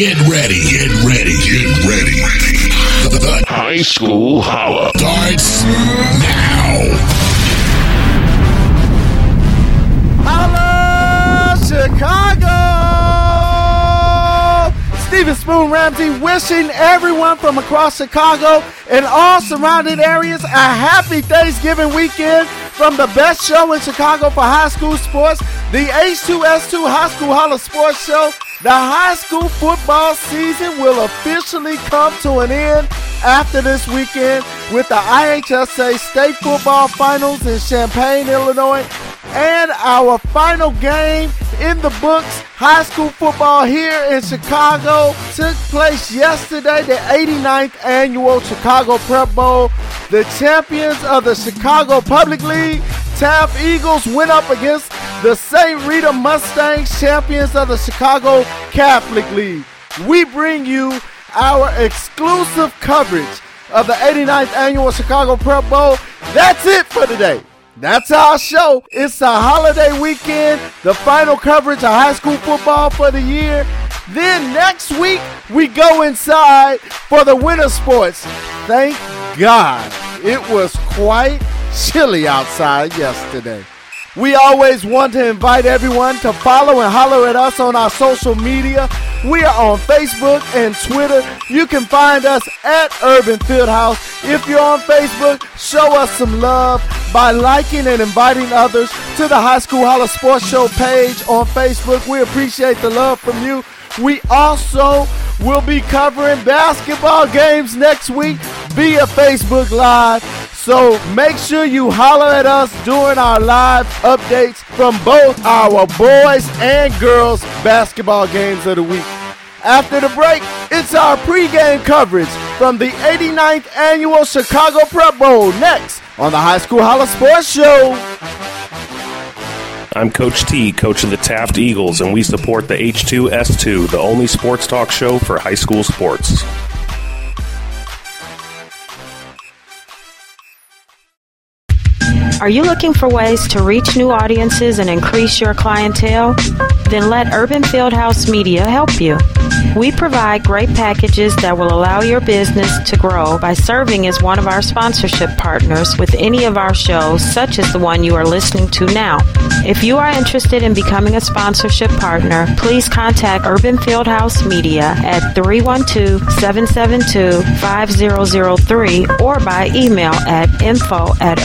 Get ready, get ready, get ready. The, the High School Holla starts now. Holla, Chicago! Steven Spoon Ramsey wishing everyone from across Chicago and all surrounding areas a happy Thanksgiving weekend from the best show in Chicago for high school sports, the H2S2 High School Holla Sports Show. The high school football season will officially come to an end after this weekend with the IHSA State Football Finals in Champaign, Illinois, and our final game in the books. High school football here in Chicago took place yesterday, the 89th annual Chicago Prep Bowl. The champions of the Chicago Public League, Taft Eagles, went up against the St. Rita Mustangs, champions of the Chicago Catholic League. We bring you our exclusive coverage of the 89th annual Chicago Prep Bowl. That's it for today. That's our show. It's a holiday weekend, the final coverage of high school football for the year. Then next week, we go inside for the winter sports. Thank God it was quite chilly outside yesterday. We always want to invite everyone to follow and holler at us on our social media. We are on Facebook and Twitter. You can find us at Urban Fieldhouse. If you're on Facebook, show us some love by liking and inviting others to the High School Holla Sports Show page on Facebook. We appreciate the love from you. We also will be covering basketball games next week via Facebook Live. So make sure you holler at us during our live updates from both our boys and girls basketball games of the week. After the break, it's our pregame coverage from the 89th annual Chicago Prep Bowl next on the High School Holla Sports Show. I'm Coach T, coach of the Taft Eagles, and we support the H2S2, the only sports talk show for high school sports. Are you looking for ways to reach new audiences and increase your clientele? Then let Urban Fieldhouse Media help you. We provide great packages that will allow your business to grow by serving as one of our sponsorship partners with any of our shows, such as the one you are listening to now. If you are interested in becoming a sponsorship partner, please contact Urban Fieldhouse Media at 312 772 5003 or by email at info at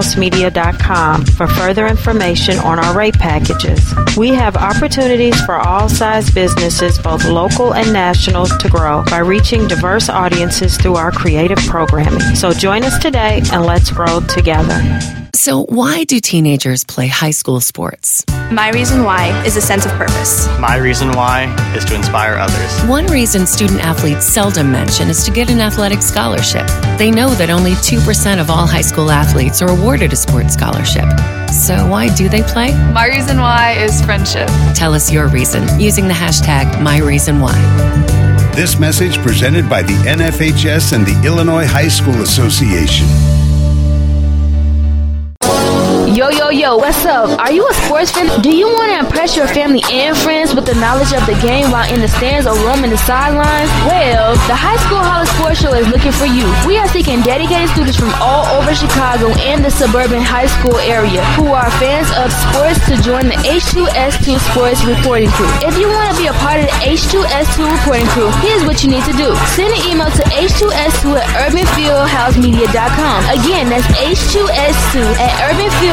urbanfieldhousemedia.com for further information on our rate packages. We have opportunities for all size businesses, both local and national, to grow by reaching diverse audiences through our creative programming. So join us today and let's grow together. So, why do teenagers play high school sports? My reason why is a sense of purpose. My reason why is to inspire others. One reason student athletes seldom mention is to get an athletic scholarship. They know that only 2% of all high school athletes are awarded a sports scholarship. So, why do they play? My reason why is friendship. Tell us your reason using the hashtag MyReasonWhy. This message presented by the NFHS and the Illinois High School Association. Yo, yo, yo, what's up? Are you a sports fan? Do you want to impress your family and friends with the knowledge of the game while in the stands or roaming the sidelines? Well, the High School Holla Sports Show is looking for you. We are seeking dedicated students from all over Chicago and the suburban high school area who are fans of sports to join the H2S2 Sports Reporting Crew. If you want to be a part of the H2S2 Reporting Crew, here's what you need to do. Send an email to H2S2 at urbanfieldhousemedia.com. Again, that's H2S2 at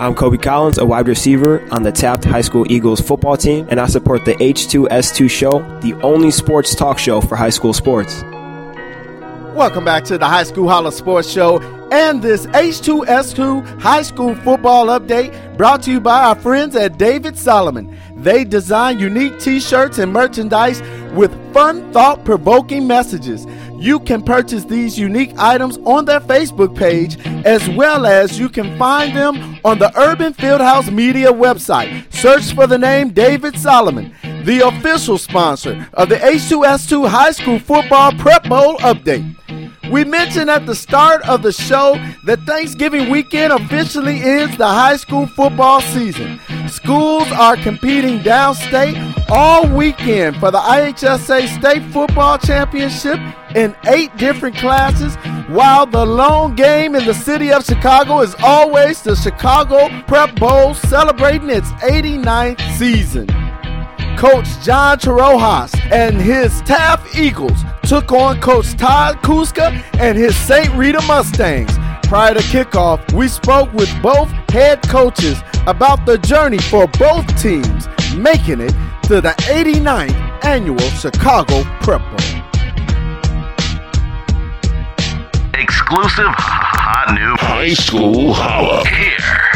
I'm Kobe Collins, a wide receiver on the Taft High School Eagles football team, and I support the H2S2 show, the only sports talk show for high school sports. Welcome back to the High School Holla Sports Show and this H2S2 High School Football Update brought to you by our friends at David Solomon. They design unique t shirts and merchandise with fun, thought provoking messages. You can purchase these unique items on their Facebook page as well as you can find them on the Urban Fieldhouse Media website. Search for the name David Solomon, the official sponsor of the H2S2 High School Football Prep Bowl Update. We mentioned at the start of the show that Thanksgiving weekend officially ends the high school football season. Schools are competing downstate all weekend for the IHSA State Football Championship in eight different classes, while the lone game in the city of Chicago is always the Chicago Prep Bowl celebrating its 89th season. Coach John Tarojas and his Taft Eagles took on Coach Todd Kuska and his St. Rita Mustangs. Prior to kickoff, we spoke with both head coaches about the journey for both teams making it to the 89th annual Chicago Prep Bowl. Exclusive hot new high school holla. Here.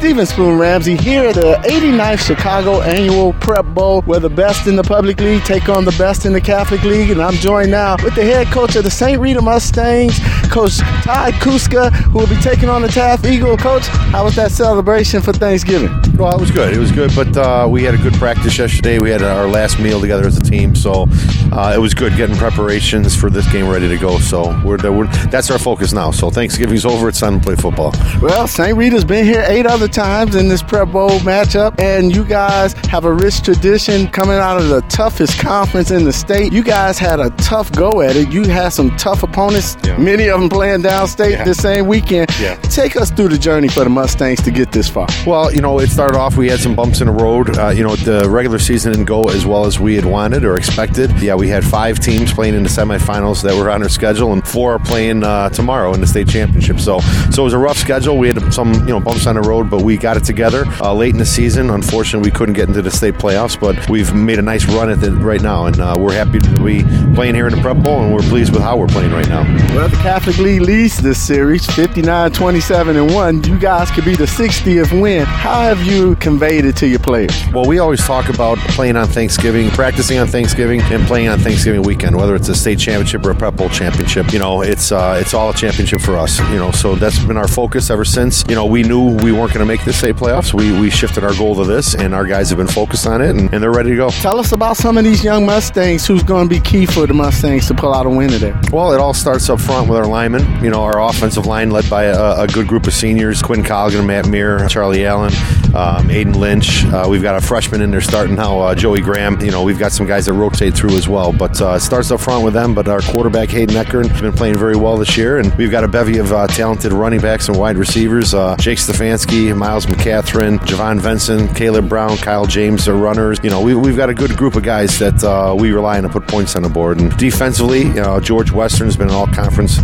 Steven Spoon Ramsey here at the 89th Chicago Annual Prep Bowl, where the best in the public league take on the best in the Catholic League. And I'm joined now with the head coach of the St. Rita Mustangs, Coach Ty Kuska, who will be taking on the Taft Eagle. Coach, how was that celebration for Thanksgiving? Well, it was good. It was good, but uh, we had a good practice yesterday. We had our last meal together as a team, so uh, it was good getting preparations for this game ready to go. So we're, we're, that's our focus now. So Thanksgiving's over. It's time to play football. Well, St. Rita's been here eight other times in this Prep Bowl matchup, and you guys have a rich tradition coming out of the toughest conference in the state. You guys had a tough go at it. You had some tough opponents, yeah. many of them playing downstate yeah. the same weekend. Yeah. Take us through the journey for the Mustangs to get this far. Well, you know, it started off, we had some bumps in the road. Uh, you know, the regular season didn't go as well as we had wanted or expected. Yeah, we had five teams playing in the semifinals that were on our schedule, and four are playing uh, tomorrow in the state championship. So, so it was a rough schedule. We had some, you know, bumps on the road, but we got it together uh, late in the season. Unfortunately, we couldn't get into the state playoffs, but we've made a nice run at it right now, and uh, we're happy to be playing here in the Prep Bowl, and we're pleased with how we're playing right now. Well, the Catholic League leads this series 59 27 and 1. You guys could be the 60th win. How have you conveyed it to your players? Well, we always talk about playing on Thanksgiving, practicing on Thanksgiving, and playing on Thanksgiving weekend, whether it's a state championship or a Prep Bowl championship. You know, it's uh, it's all a championship for us. You know, so that's been our focus ever since. You know, we knew we weren't going to make the state playoffs. We we shifted our goal to this, and our guys have been focused on it, and, and they're ready to go. Tell us about some of these young Mustangs. Who's going to be key for the Mustangs to pull out a win today? Well, it all starts up front with our linemen. You know, our offensive line led by a, a good group of seniors: Quinn Colligan, Matt Meir, Charlie Allen, um, Aiden Lynch. Uh, we've got a freshman in there starting now, uh, Joey Graham. You know, we've got some guys that rotate through as well. But uh, it starts up front with them. But our quarterback Hayden Eckern has been playing very well this year, and we've got a bevy of uh, talented running backs and wide receivers: uh, Jake Stefanski, Miles McCatherine, Javon Venson, Caleb Brown, Kyle James are runners. You know, we, we've got a good group of guys that uh, we rely on to put points on the board. And defensively, you know, George Western has been an all-conference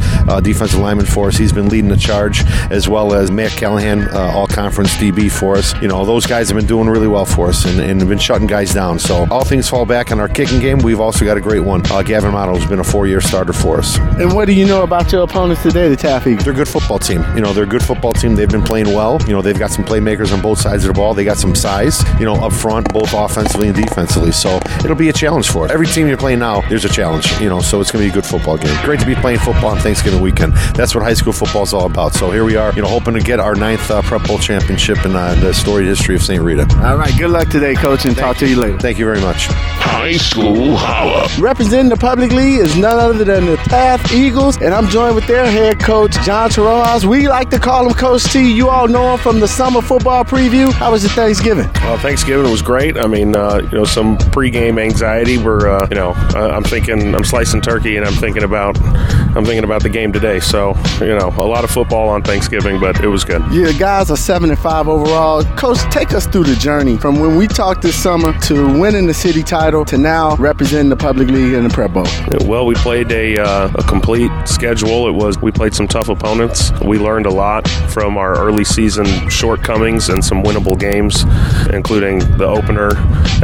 defensive lineman for us. He's been leading the charge, as well as Matt Callahan, all-conference DB for us. You know, those guys have been doing really well for us and, and have been shutting guys down. So all things fall back on our kicking game. We've also got a great one. Uh, Gavin Motto has been a four-year starter for us. And what do you know about your opponents today, the Taffy? They're a good football team. You know, they're a good football team. They've been playing well. You know, they've got some playmakers on both sides of the ball. They got some size, you know, up front, both offensively and defensively. So it'll be a challenge for it. Every team you're playing now, there's a challenge, you know, so it's going to be a good football game. Great to be playing football on Thanksgiving weekend. That's what high school football is all about. So here we are, you know, hoping to get our ninth uh, Prep Bowl championship in uh, the storied history of St. Rita. All right, good luck today, Coach, and Thank talk to you later. Thank you very much. High School Holla. Representing the public league is none other than the Taft Eagles, and I'm joined with their head coach, John Tarojas. We like to call him Coach T. You all know him from the summer football preview. How was your Thanksgiving? Well, Thanksgiving was great. I mean, uh, you know, some pregame anxiety. We're, uh, you know, uh, I'm thinking, I'm slicing turkey, and I'm thinking about, I'm thinking about the game today. So, you know, a lot of football on Thanksgiving, but it was good. Yeah, guys are seven and five overall. Coach, take us through the journey from when we talked this summer to winning the city title to now representing the public league in the Prep Bowl. Well, we played a, uh, a complete schedule. It was we played some tough opponents. We learned a lot from our early season shortcomings and some winnable games, including the opener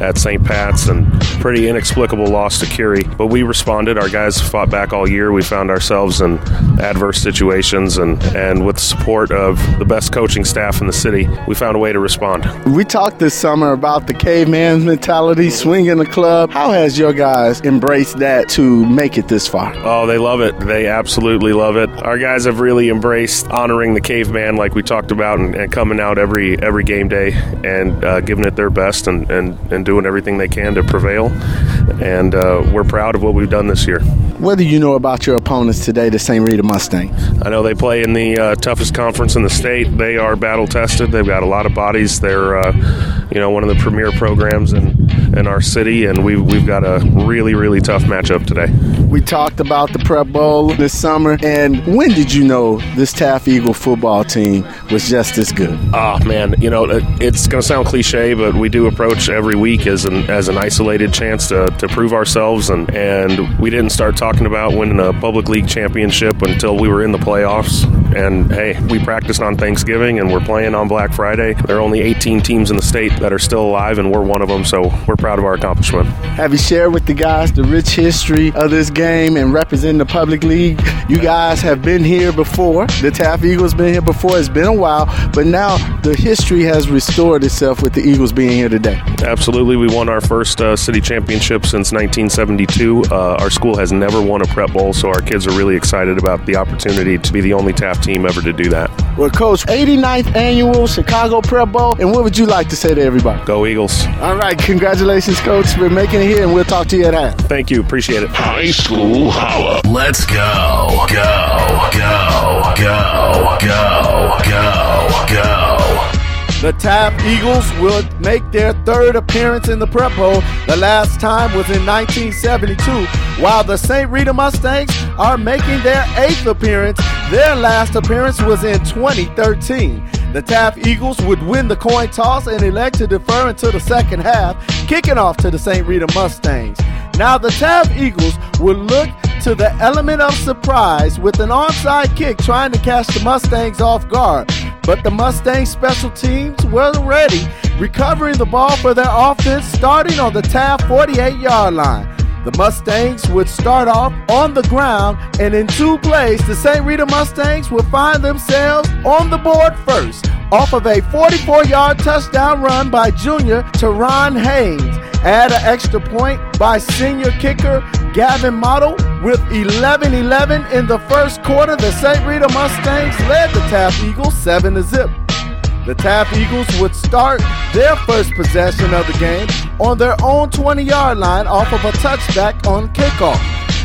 at St. Pat's and pretty inexplicable loss to Curie. But we responded. Our guys fought back all year. We found ourselves in adverse situations, and, and with the support of the best coaching staff in the city, we found a way to respond. We talked this summer about the caveman mentality, swinging the club. How has your guys embraced that to make it this far? Oh, they love it. They absolutely love it. Our guys have really embraced honoring the caveman, like we talked about, and, and coming out every every game day and uh, giving it their best and, and, and doing everything they can to prevail. And uh, we're proud of what we've done this year. What do you know about your opponents today, the St. Rita Mustangs? I know they play in the uh, toughest conference in the state. They are battle tested. They've got a lot of bodies. They're, uh, you know, one of the premier programs in, in our city, and we've, we've got a really, really tough matchup today. We talked about the Prep Bowl this summer, and when did you know this Taft Eagle football team was just as good? Oh man, you know it's going to sound cliche, but we do approach every week as an as an isolated chance to, to prove ourselves, and and we didn't start talking about winning a public league championship until we were in the playoffs. And hey, we practiced on Thanksgiving, and we're playing on Black Friday. There are only 18 teams in the state that are still alive, and we're one of them. So we're proud of our accomplishment. Have you shared with the guys the rich history of this game and representing the public league? You guys have been here before. The Taft Eagles been here before. It's been a while, but now the history has restored itself with the Eagles being here today. Absolutely, we won our first uh, city championship since 1972. Uh, our school has never won a prep bowl, so our kids are really excited about the opportunity to be the only Taft team ever to do that. Well, Coach, 89th annual Chicago Prep Bowl, and what would you like to say to everybody? Go Eagles! All right, congratulations, Coach, for making it here, and we'll talk to you at half. Thank you, appreciate it. High School Holla. Let's go, go, go, go, go, go, go. The Taft Eagles will make their third appearance in the Prep Bowl. The last time was in 1972, while the St. Rita Mustangs are making their eighth appearance. Their last appearance was in 2013. The Taft Eagles would win the coin toss and elect to defer until the second half, kicking off to the St. Rita Mustangs. Now, the Taft Eagles would look to the element of surprise with an onside kick trying to catch the Mustangs off guard. But the Mustang special teams were ready, recovering the ball for their offense starting on the Taft 48 yard line. The Mustangs would start off on the ground, and in two plays, the St. Rita Mustangs would find themselves on the board first off of a 44 yard touchdown run by junior Teron Haynes. Add an extra point by senior kicker Gavin Model with 11 11 in the first quarter. The St. Rita Mustangs led the Taft Eagles 7 to zip. The Taft Eagles would start their first possession of the game on their own 20 yard line off of a touchback on kickoff.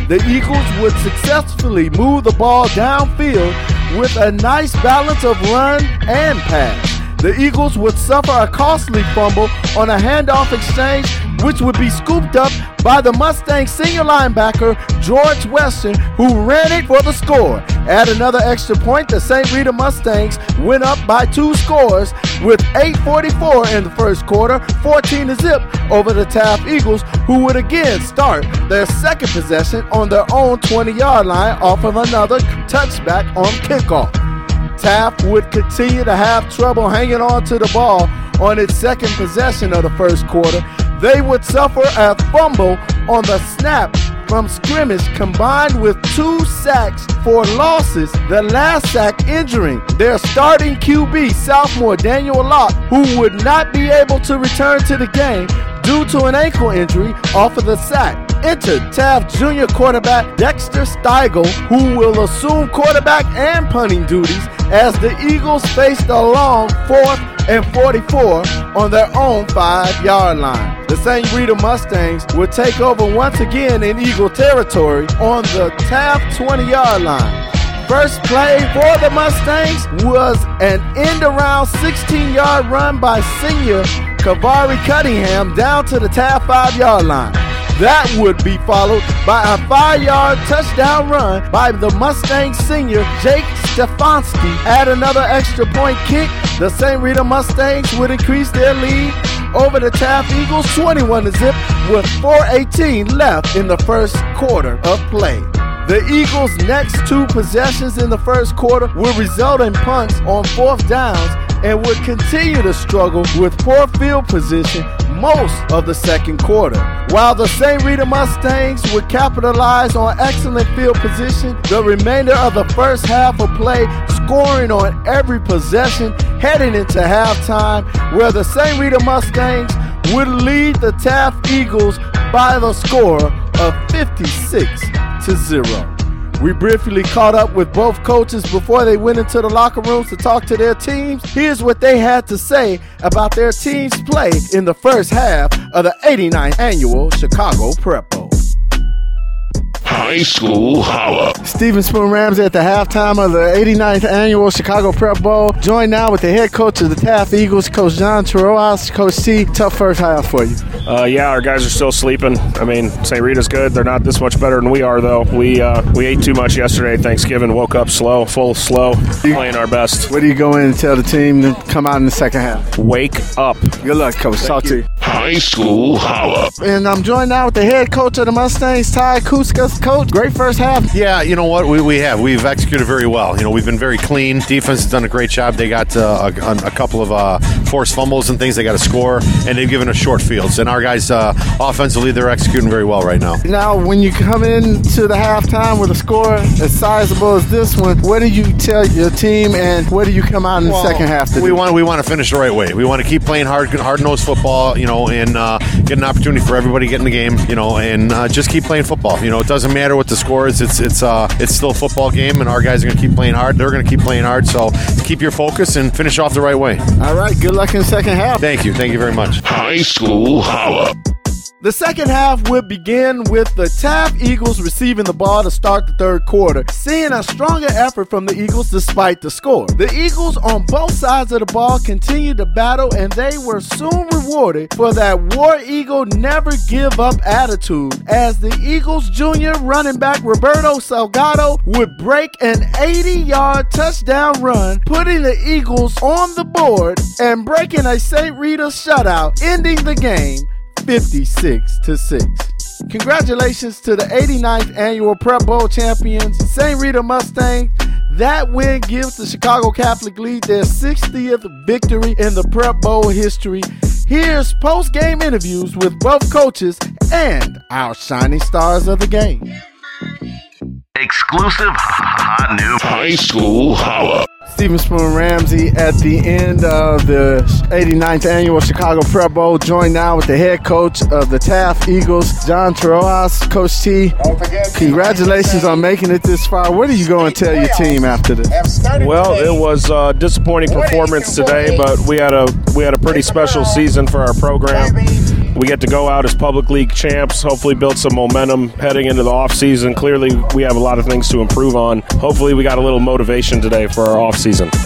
The Eagles would successfully move the ball downfield with a nice balance of run and pass. The Eagles would suffer a costly fumble on a handoff exchange, which would be scooped up by the Mustang senior linebacker George Weston, who ran it for the score. Add another extra point, the St. Rita Mustangs went up by two scores with 8:44 in the first quarter, 14 to zip over the Taft Eagles, who would again start their second possession on their own 20-yard line off of another touchback on kickoff. Taft would continue to have trouble hanging on to the ball on its second possession of the first quarter. They would suffer a fumble on the snap from scrimmage combined with two sacks for losses, the last sack injuring their starting QB, sophomore Daniel Locke, who would not be able to return to the game due to an ankle injury off of the sack. Entered Taft Junior quarterback Dexter Steigel, who will assume quarterback and punting duties as the Eagles faced a long fourth and 44 on their own five yard line. The St. Rita Mustangs would take over once again in Eagle territory on the Taft 20 yard line. First play for the Mustangs was an end around 16 yard run by senior Kavari Cunningham down to the Taft 5 yard line. That would be followed by a five yard touchdown run by the Mustang senior Jake Stefanski. Add another extra point kick The St. Rita Mustangs would increase their lead over the Taft Eagles 21 to zip with 4.18 left in the first quarter of play. The Eagles' next two possessions in the first quarter will result in punts on fourth downs and would continue to struggle with poor field position most of the second quarter. While the St. Rita Mustangs would capitalize on excellent field position the remainder of the first half of play, scoring on every possession heading into halftime, where the St. Rita Mustangs would lead the Taft Eagles by the score of 56 to 0. We briefly caught up with both coaches before they went into the locker rooms to talk to their teams. Here's what they had to say about their team's play in the first half of the 89th annual Chicago Prep. High School Holla. Steven Spoon Ramsey at the halftime of the 89th annual Chicago Prep Bowl. Joined now with the head coach of the Taft Eagles, Coach John Terroas. Coach T, tough first half for you. Uh, yeah, our guys are still sleeping. I mean, St. Rita's good. They're not this much better than we are, though. We uh, we ate too much yesterday. Thanksgiving woke up slow, full slow, playing our best. What do you go in and tell the team to come out in the second half? Wake up. Good luck, Coach. Talk to you. High School Holla. And I'm joined now with the head coach of the Mustangs, Ty Kuskas. Coach, great first half. Yeah, you know what? We, we have. We've executed very well. You know, we've been very clean. Defense has done a great job. They got uh, a, a, couple of uh, forced fumbles and things. They got to score, and they've given us short fields. And our guys, uh, offensively, they're executing very well right now. Now, when you come into the halftime with a score as sizable as this one, what do you tell your team, and what do you come out in well, the second half to we do? want we want to finish the right way. We want to keep playing hard, hard nosed football. You know, and uh, get an opportunity for everybody to get in the game. You know, and uh, just keep playing football. You know, it doesn't matter what the score is. It's it's uh, it's still a football game, and our guys are going to keep playing hard. They're going to keep playing hard. So keep your focus and finish off the right way. All right. Good luck in the second half. Thank you. Thank you very much. High School Holla. The second half would begin with the Taft Eagles receiving the ball to start the third quarter, seeing a stronger effort from the Eagles despite the score. The Eagles on both sides of the ball continued to battle and they were soon rewarded for that War Eagle never give up attitude as the Eagles junior running back Roberto Salgado would break an 80 yard touchdown run, putting the Eagles on the board and breaking a St. Rita shutout, ending the game 56 to 6. Congratulations to the 89th annual Prep Bowl champions, St. Rita Mustangs. That win gives the Chicago Catholic League their 60th victory in the Prep Bowl history. Here's post game interviews with both coaches and our shining stars of the game. Exclusive hot new high school holla. Steven Spoon Ramsey at the end of the 89th annual Chicago Prep Bowl, joined now with the head coach of the Taft Eagles, John Terroas. Coach T, congratulations on making it this far. What are you going to tell your team after this? Well, it was a disappointing performance today, but we had a we had a pretty special season for our program. We get to go out as public league champs, hopefully build some momentum heading into the offseason. Clearly, we have a lot of things to improve on. Hopefully, we got a little motivation today for our offseason.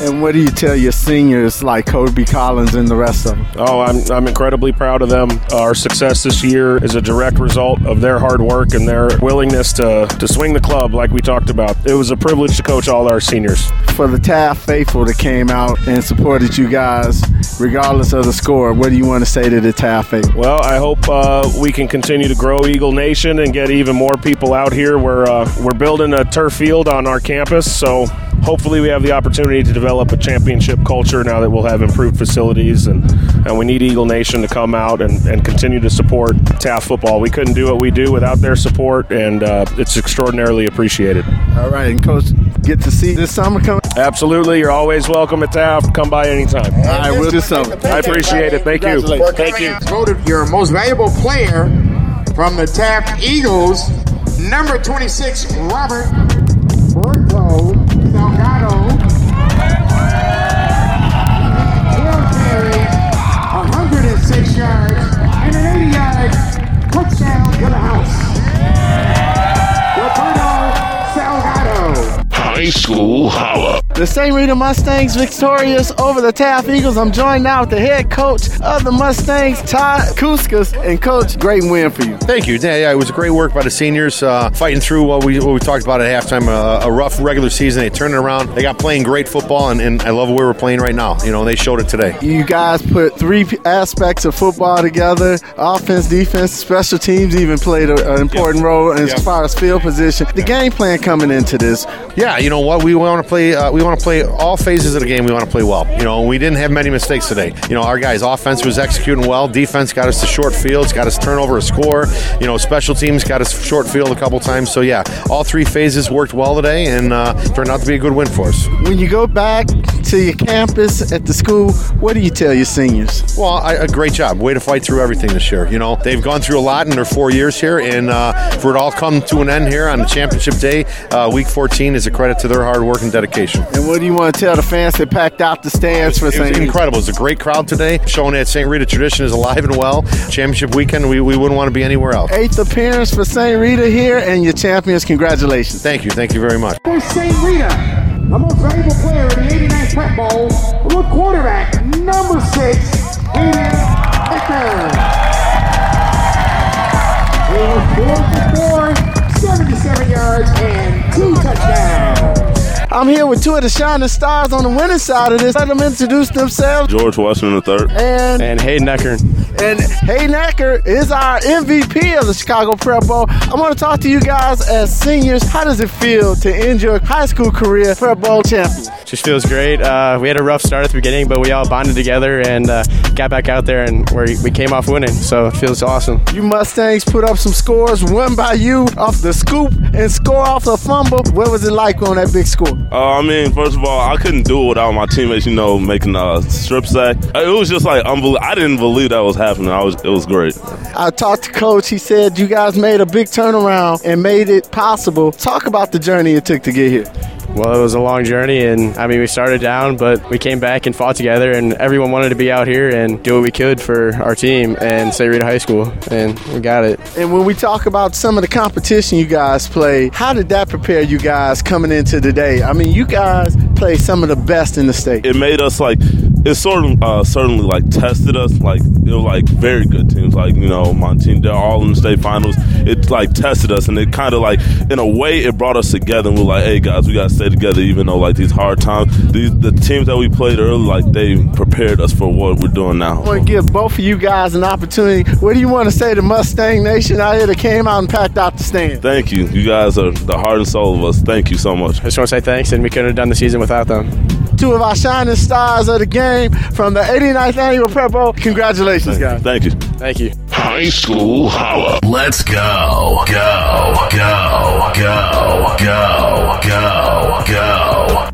And what do you tell your seniors like Kobe Collins and the rest of them? Oh, I'm, I'm incredibly proud of them. Our success this year is a direct result of their hard work and their willingness to, to swing the club like we talked about. It was a privilege to coach all our seniors. For the Taft faithful that came out and supported you guys, regardless of the score, what do you want to say to the Taft faithful? Well, I hope uh, we can continue to grow Eagle Nation and get even more people out here. We're uh, we're building a turf field on our campus, so hopefully we have the opportunity to develop a championship culture now that we'll have improved facilities and, and we need Eagle Nation to come out and, and continue to support Taft football. We couldn't do what we do without their support, and uh, it's extraordinarily appreciated. All right, and Coach, get to see this summer coming? Absolutely. You're always welcome at Taft. Come by anytime. All right, we'll do summer. I appreciate it. Thank you. Thank you. Voted your most valuable player from the Taft Eagles, number 26, Robert Roberto yards and an 80 yard touchdown to the. High School Holla. The The St. Rita Mustangs victorious over the Taft Eagles. I'm joined now with the head coach of the Mustangs, Todd Kuskas. And coach, great win for you. Thank you. Yeah, yeah it was a great work by the seniors, uh, fighting through what we what we talked about at halftime. Uh, a rough regular season. They turned it around. They got playing great football, and, and I love where we're playing right now. You know, they showed it today. You guys put three aspects of football together: offense, defense, special teams. Even played a, an important yep. role as yep. far as field position. The game plan coming into this. Yeah, you know what? We want to play. Uh, we want to play all phases of the game. We want to play well. You know, we didn't have many mistakes today. You know, our guys' offense was executing well. Defense got us to short fields, got us turnover a score. You know, special teams got us short field a couple times. So yeah, all three phases worked well today, and uh, turned out to be a good win for us. When you go back to your campus at the school, what do you tell your seniors? Well, I, a great job. Way to fight through everything this year. You know, they've gone through a lot in their four years here, and uh, for it all come to an end here on the championship day, uh, week 14 is a credit to their hard work and dedication. And what do you want to tell the fans that packed out the stands for St. Rita? incredible. It's a great crowd today, showing that St. Rita tradition is alive and well. Championship weekend, we, we wouldn't want to be anywhere else. Eighth appearance for St. Rita here, and your champions. Congratulations. Thank you. Thank you very much. For St. Rita, the most valuable player in the 89 Prep Bowl, the quarterback, number six, Hayden Ecker. He was 4 for 4, 77 yards, and two touchdowns. I'm here with two of the shining stars on the winning side of this. Let them introduce themselves. George Washington III. And, and Hayden Ecker. And Hayden Ecker is our MVP of the Chicago Prep Bowl. I want to talk to you guys as seniors. How does it feel to end your high school career Prep Bowl champion? Just feels great. Uh, we had a rough start at the beginning, but we all bonded together and uh, got back out there, and we came off winning. So it feels awesome. You Mustangs put up some scores, won by you off the scoop and score off the fumble. What was it like on that big score? Uh, I mean, first of all, I couldn't do it without my teammates. You know, making a strip sack. It was just like unbelievable. I didn't believe that was happening. I was. It was great. I talked to coach. He said you guys made a big turnaround and made it possible. Talk about the journey it took to get here. Well, it was a long journey, and I mean, we started down, but we came back and fought together, and everyone wanted to be out here and do what we could for our team and St. Rita High School, and we got it. And when we talk about some of the competition you guys play, how did that prepare you guys coming into today? I mean, you guys play some of the best in the state. It made us like it sort of uh, certainly like tested us. Like it was like very good teams, like you know my team. They're all in the state finals. It like tested us, and it kind of like in a way it brought us together. And we're like, hey guys, we gotta stay together, even though like these hard times. These the teams that we played early, like they prepared us for what we're doing now. I want to give both of you guys an opportunity. What do you want to say to Mustang Nation out here that came out and packed out the stand? Thank you. You guys are the heart and soul of us. Thank you so much. I just want to say thanks, and we couldn't have done the season without them two of our shining stars of the game from the 89th annual Prep Bowl. Congratulations, guys. Thank you. Thank you. High School Holla. Let's go. Go. Go. Go. Go. Go. Go.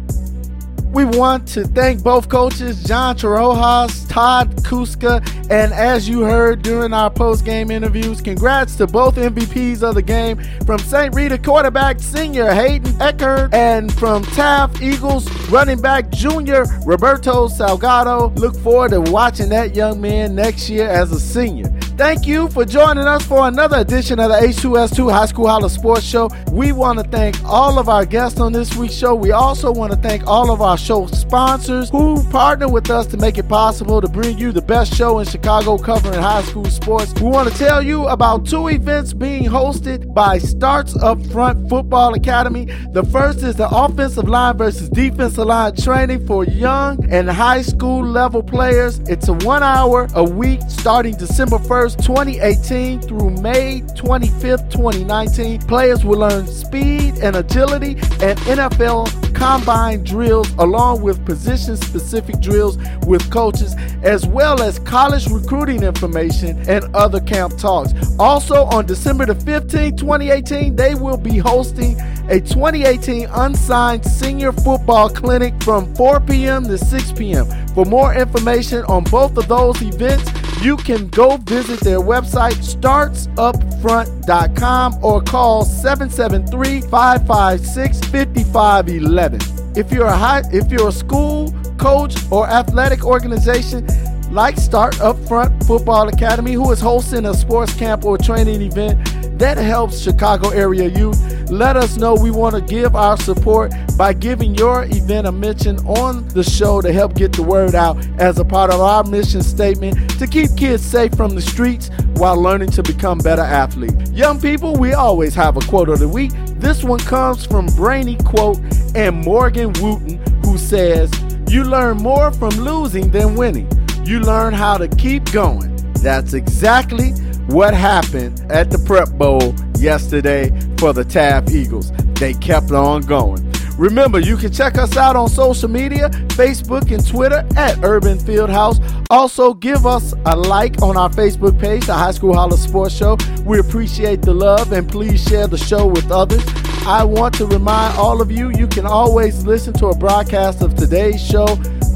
We want to thank both coaches, John Torojas, Todd Kuska, and as you heard during our post-game interviews, congrats to both MVPs of the game from St. Rita quarterback senior Hayden Eckert and from Taft Eagles running back junior Roberto Salgado. Look forward to watching that young man next year as a senior. Thank you for joining us for another edition of the H2S2 High School Holla Sports Show. We want to thank all of our guests on this week's show. We also want to thank all of our show sponsors who partner with us to make it possible to bring you the best show in Chicago covering high school sports. We want to tell you about two events being hosted by Starts Up Front Football Academy. The first is the offensive line versus defensive line training for young and high school level players. It's a one hour a week starting December 1st 1st, 2018 through May 25th, 2019. Players will learn speed and agility and NFL combine drills along with position specific drills with coaches, as well as college recruiting information and other camp talks. Also, on December the 15th, 2018, they will be hosting a 2018 unsigned senior football clinic from 4 p.m. to 6 p.m. For more information on both of those events, you can go visit their website, startsupfront.com, or call 773 556 5511. If you're a high, if you're a school, coach, or athletic organization, like Start Up Front Football Academy, who is hosting a sports camp or training event that helps Chicago area youth, let us know. We want to give our support by giving your event a mention on the show to help get the word out as a part of our mission statement to keep kids safe from the streets while learning to become better athletes. Young people, we always have a quote of the week. This one comes from Brainy Quote and Morgan Wootten, who says, You learn more from losing than winning. You learn how to keep going. That's exactly what happened at the Prep Bowl yesterday for the Taft Eagles. They kept on going. Remember, you can check us out on social media Facebook and Twitter at Urban Fieldhouse. Also, give us a like on our Facebook page, the High School Holler Sports Show. We appreciate the love and please share the show with others. I want to remind all of you you can always listen to a broadcast of today's show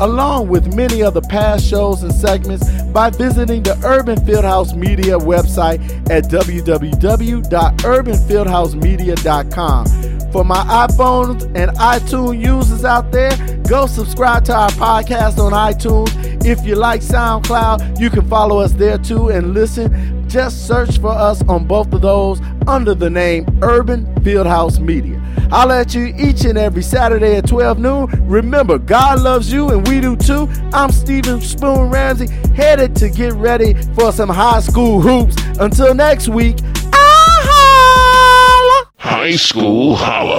along with many other past shows and segments by visiting the Urban Fieldhouse Media website at www.urbanfieldhousemedia.com. For my iPhones and iTunes users out there, go subscribe to our podcast on iTunes. If you like SoundCloud, you can follow us there too and listen. Just search for us on both of those under the name Urban Fieldhouse Media. I'll let you each and every Saturday at 12 noon. Remember, God loves you and we do too. I'm Stephen Spoon Ramsey, headed to get ready for some high school hoops. Until next week, High School Holla.